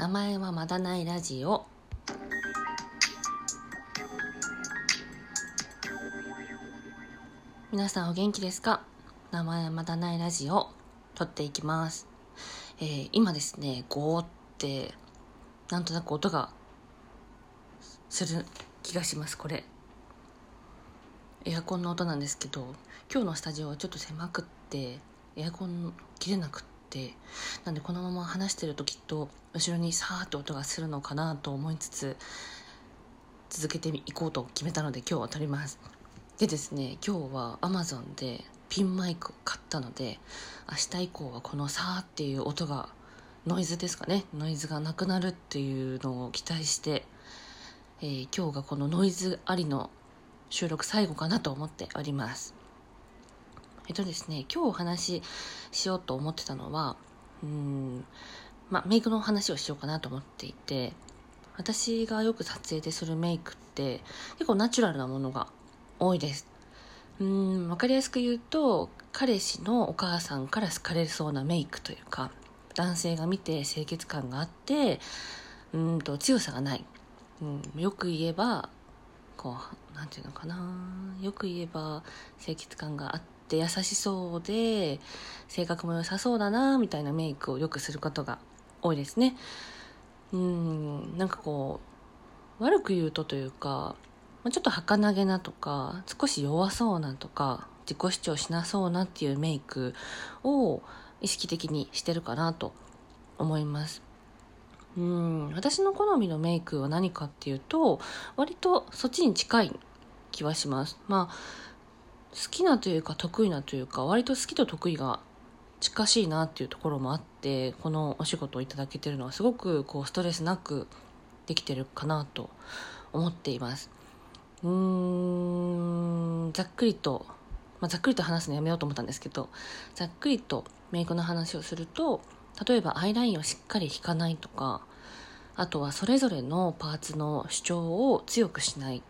名前はまだないラジオ。皆さんお元気ですか？名前はまだないラジオ。撮っていきます、えー今ですねゴーってなんとなく音がする気がしますこれ。エアコンの音なんですけど今日のスタジオはちょっと狭くってエアコン切れなくってなんでこのまま話してるときっと後ろにさーっと音がするのかなと思いつつ続けていこうと決めたので今日は撮ります。でですね今日は Amazon でピンマイクを買ったので明日以降はこのさーっていう音がノイズですかね。ノイズがなくなるっていうのを期待して、えー今日がこのノイズありの収録最後かなと思っております。えっとですね今日お話ししようと思ってたのはうんまあメイクの話をしようかなと思っていて私がよく撮影でするメイクって結構ナチュラルなものが多いです。うん分かりやすく言うと彼氏のお母さんから好かれそうなメイクというか男性が見て清潔感があってうんと強さがない、うん、よく言えばこうなんていうのかな。よく言えば清潔感があって優しそうで性格も良さそうだなみたいなメイクをよくすることが多いですね。うんなんかこう悪く言うとというかちょっと儚げなとか少し弱そうなとか自己主張しなそうなっていうメイクを意識的にしてるかなと思います。うん私の好みのメイクは何かっていうと割とそっちに近い気はします。まあ好きなというか得意なというか割と好きと得意が近しいなっていうところもあってこのお仕事をいただけてるのはすごくこうストレスなくできてるかなと思っています。うーんざっくりと、まあ、ざっくりと話すのやめようと思ったんですけどざっくりとメイクの話をすると例えばアイラインをしっかり引かないとかあとはそれぞれのパーツの主張を強くしない。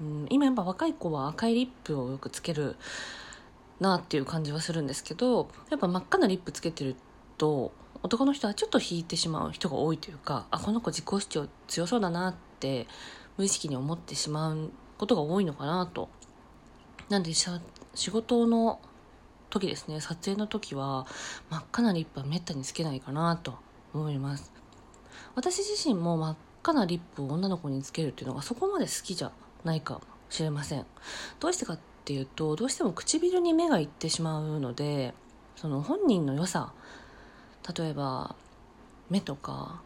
うん今やっぱ若い子は赤いリップをよくつけるなっていう感じはするんですけどやっぱ真っ赤なリップつけてると男の人はちょっと引いてしまう人が多いというかあこの子自己主張強そうだなって無意識に思ってしまうことが多いのかなと。なんで仕事の時ですね撮影の時は真っ赤なリップはめったにつけないかなと思います。私自身も真っ赤なリップを女の子につけるっていうのがそこまで好きじゃないかもしれません。どうしてかっていうとどうしても唇に目がいってしまうのでその本人の良さ例えば目とか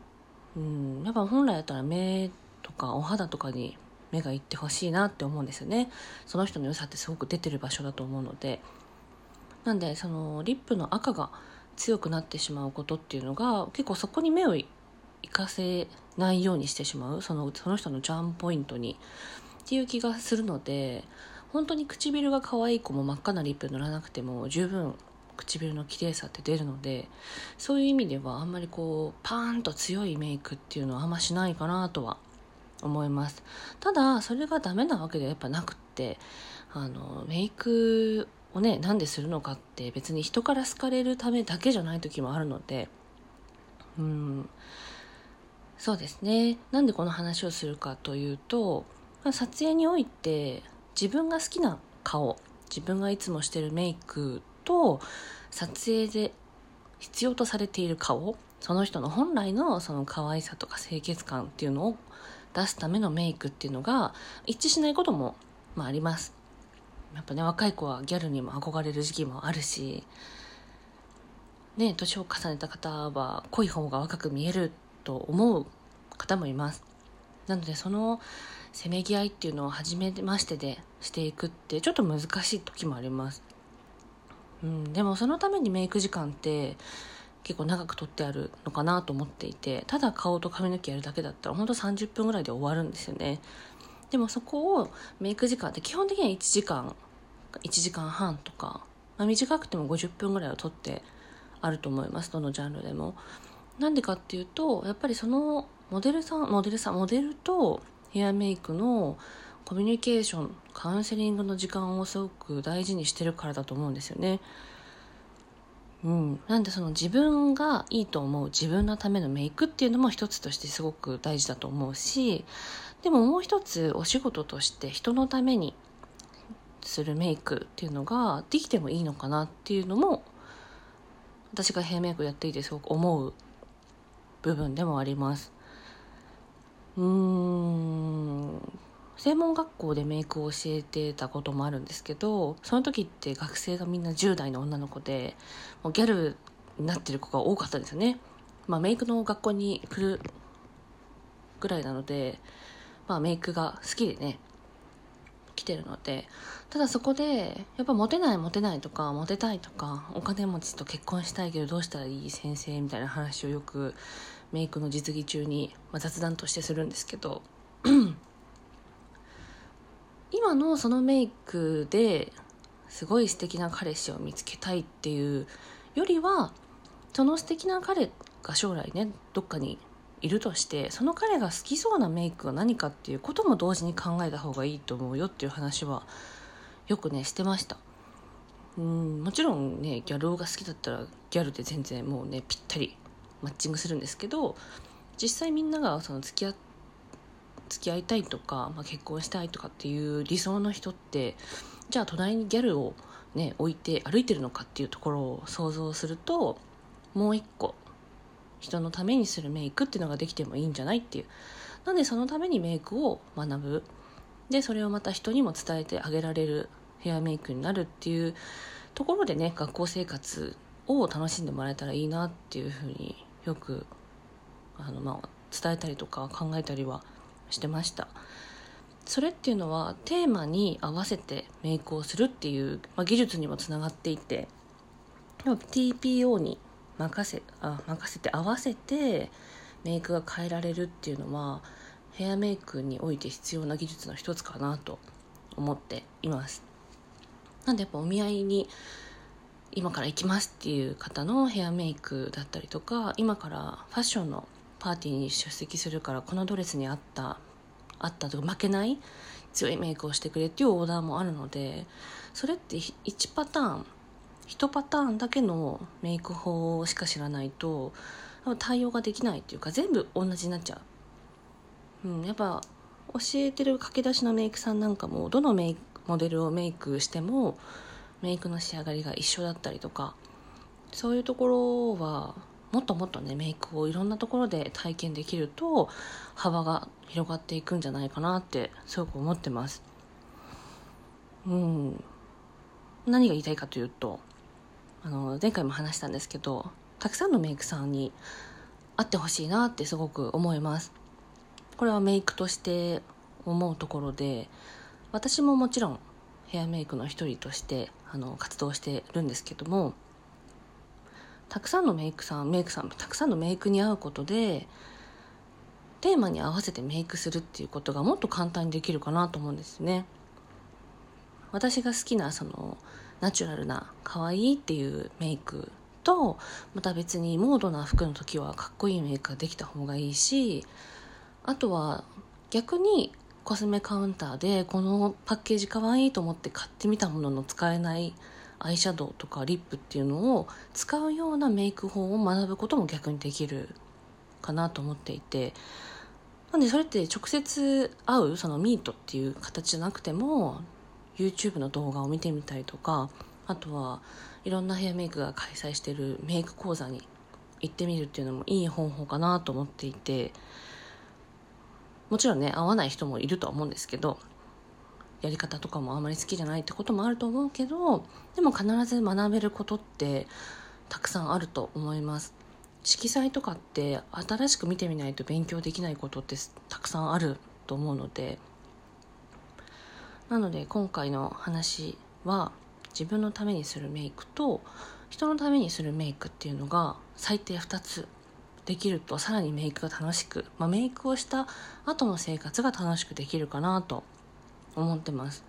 うんやっぱ本来だったら目とかお肌とかに目がいってほしいなって思うんですよね。その人の良さってすごく出てる場所だと思うので。なんでそのリップの赤が強くなってしまうことっていうのが結構そこに目を行かせないようにしてしまう。そのその人のチャームポイントに。っていう気がするので本当に唇が可愛い子も真っ赤なリップ塗らなくても十分唇の綺麗さって出るのでそういう意味ではあんまりこうパーンと強いメイクっていうのはあんましないかなとは思います。ただそれがダメなわけではやっぱなくってあのメイクをねなんでするのかって別に人から好かれるためだけじゃない時もあるのでうん。そうですね。なんでこの話をするかというと撮影において自分が好きな顔自分がいつもしてるメイクと撮影で必要とされている顔その人の本来のその可愛さとか清潔感っていうのを出すためのメイクっていうのが一致しないことも、まあ、あります。やっぱね若い子はギャルにも憧れる時期もあるしね年を重ねた方は濃い方が若く見えると思う方もいます。なのでそのせめぎ合いっていうのを初めましてでしていくってちょっと難しい時もあります。うん、でもそのためにメイク時間って結構長く取ってあるのかなと思っていてただ顔と髪の毛やるだけだったらほんと30分ぐらいで終わるんですよね。でもそこをメイク時間って基本的には1時間1時間半とか、まあ、短くても50分ぐらいは取ってあると思います。どのジャンルでも。なんでかっていうとやっぱりそのモデルさんモデルさんモデルとヘアメイクのコミュニケーションカウンセリングの時間をすごく大事にしてるからだと思うんですよね。うん、なんでその自分がいいと思う自分のためのメイクっていうのも一つとしてすごく大事だと思うしでももう一つお仕事として人のためにするメイクっていうのができてもいいのかなっていうのも私がヘアメイクやっていてすごく思う部分でもあります。うーん。専門学校でメイクを教えてたこともあるんですけどその時って学生がみんな10代の女の子でもうギャルになってる子が多かったんですよね、まあ、メイクの学校に来るぐらいなので、まあ、メイクが好きでね来てるのでただそこでやっぱモテないモテないとかモテたいとかお金持ちと結婚したいけどどうしたらいい先生みたいな話をよくメイクの実技中に、まあ、雑談としてするんですけど 今のそのメイクですごい素敵な彼氏を見つけたいっていうよりはその素敵な彼が将来ねどっかにいるとしてその彼が好きそうなメイクが何かっていうことも同時に考えた方がいいと思うよっていう話はよくねしてました。うんもちろんねギャル男が好きだったらギャルで全然もうねぴったりマッチングするんですけど実際みんながその付き合付き合いたいとか、まあ、結婚したいとかっていう理想の人ってじゃあ隣にギャルをね置いて歩いてるのかっていうところを想像するともう一個人のためにするメイクっていうのができてもいいんじゃないっていう。なんでそのためにメイクを学ぶ。でそれをまた人にも伝えてあげられるヘアメイクになるっていうところでね学校生活を楽しんでもらえたらいいなっていうふうによくあの、まあ、伝えたりとか考えたりはしてました。それっていうのはテーマに合わせてメイクをするっていう、まあ、技術にもつながっていて TPO に任せあ任せて合わせてメイクが変えられるっていうのはヘアメイクにおいて必要な技術の一つかなと思っています。なんでやっぱお見合いに今から行きますっていう方のヘアメイクだったりとか今からファッションのパーティーに出席するからこのドレスに合った合ったとか負けない強いメイクをしてくれっていうオーダーもあるのでそれって1パターン1パターンだけのメイク法しか知らないと対応ができないっていうか全部同じになっちゃう、うん、やっぱ教えてる駆け出しのメイクさんなんかもどのメイクモデルをメイクしてもメイクの仕上がりが一緒だったりとかそういうところはもっともっとねメイクをいろんなところで体験できると幅が広がっていくんじゃないかなってすごく思ってます。うん。何が言いたいかというとあの前回も話したんですけどたくさんのメイクさんに会ってほしいなってすごく思います。これはメイクとして思うところで私ももちろんヘアメイクの一人としてあの活動してるんですけどもたくさんのメイクさんメイクさんたくさんのメイクに合うことでテーマに合わせてメイクするっていうことがもっと簡単にできるかなと思うんですね。私が好きなそのナチュラルな可愛いっていうメイクとまた別にモードな服の時はかっこいいメイクができた方がいいしあとは逆にコスメカウンターでこのパッケージ可愛いと思って買ってみたものの使えないアイシャドウとかリップっていうのを使うようなメイク法を学ぶことも逆にできるかなと思っていてなんでそれって直接会うそのミートっていう形じゃなくても YouTube の動画を見てみたりとかあとはいろんなヘアメイクが開催してるメイク講座に行ってみるっていうのもいい方法かなと思っていてもちろんね合わない人もいるとは思うんですけどやり方とかもあまり好きじゃないってこともあると思うけどでも必ず学べることってたくさんあると思います。色彩とかって新しく見てみないと勉強できないことってたくさんあると思うのでなので今回の話は自分のためにするメイクと人のためにするメイクっていうのが最低2つできるとさらにメイクが楽しく、まあ、メイクをした後の生活が楽しくできるかなと思ってます。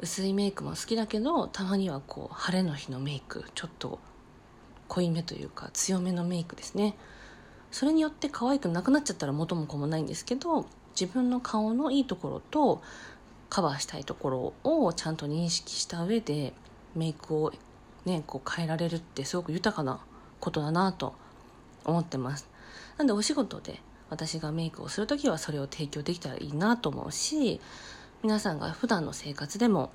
薄いメイクも好きだけどたまにはこう晴れの日のメイクちょっと濃いめというか強めのメイクですね。それによって可愛くなくなっちゃったら元も子もないんですけど自分の顔のいいところとカバーしたいところをちゃんと認識した上でメイクをねこう変えられるってすごく豊かなことだなと思ってます。なんでお仕事で私がメイクをする時はそれを提供できたらいいなと思うし皆さんが普段の生活でも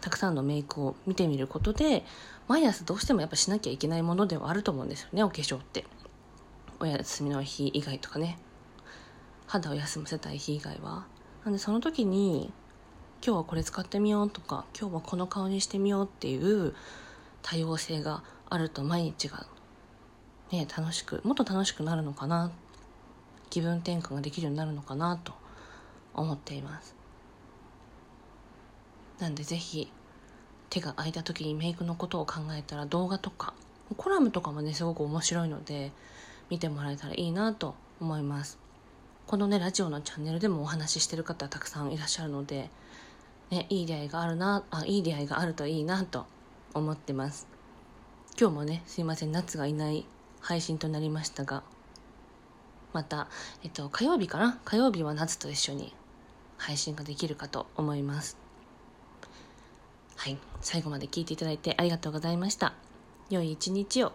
たくさんのメイクを見てみることで毎朝どうしてもやっぱしなきゃいけないものではあると思うんですよねお化粧って。お休みの日以外とかね。肌を休ませたい日以外は。なんでその時に今日はこれ使ってみようとか今日はこの顔にしてみようっていう多様性があると毎日がね楽しくもっと楽しくなるのかな？気分転換ができるようになるのかなと思っています。なんでぜひ手が空いた時にメイクのことを考えたら動画とかコラムとかもねすごく面白いので見てもらえたらいいなと思います。このねラジオのチャンネルでもお話ししてる方たくさんいらっしゃるので、ね、いい出会いがあるなあいい出会いがあるといいなと思ってます。今日もねすいません夏がいない配信となりましたがまた、えっと、火曜日かな？火曜日は夏と一緒に配信ができるかと思いますはい、最後まで聞いていただいてありがとうございました。良い一日を。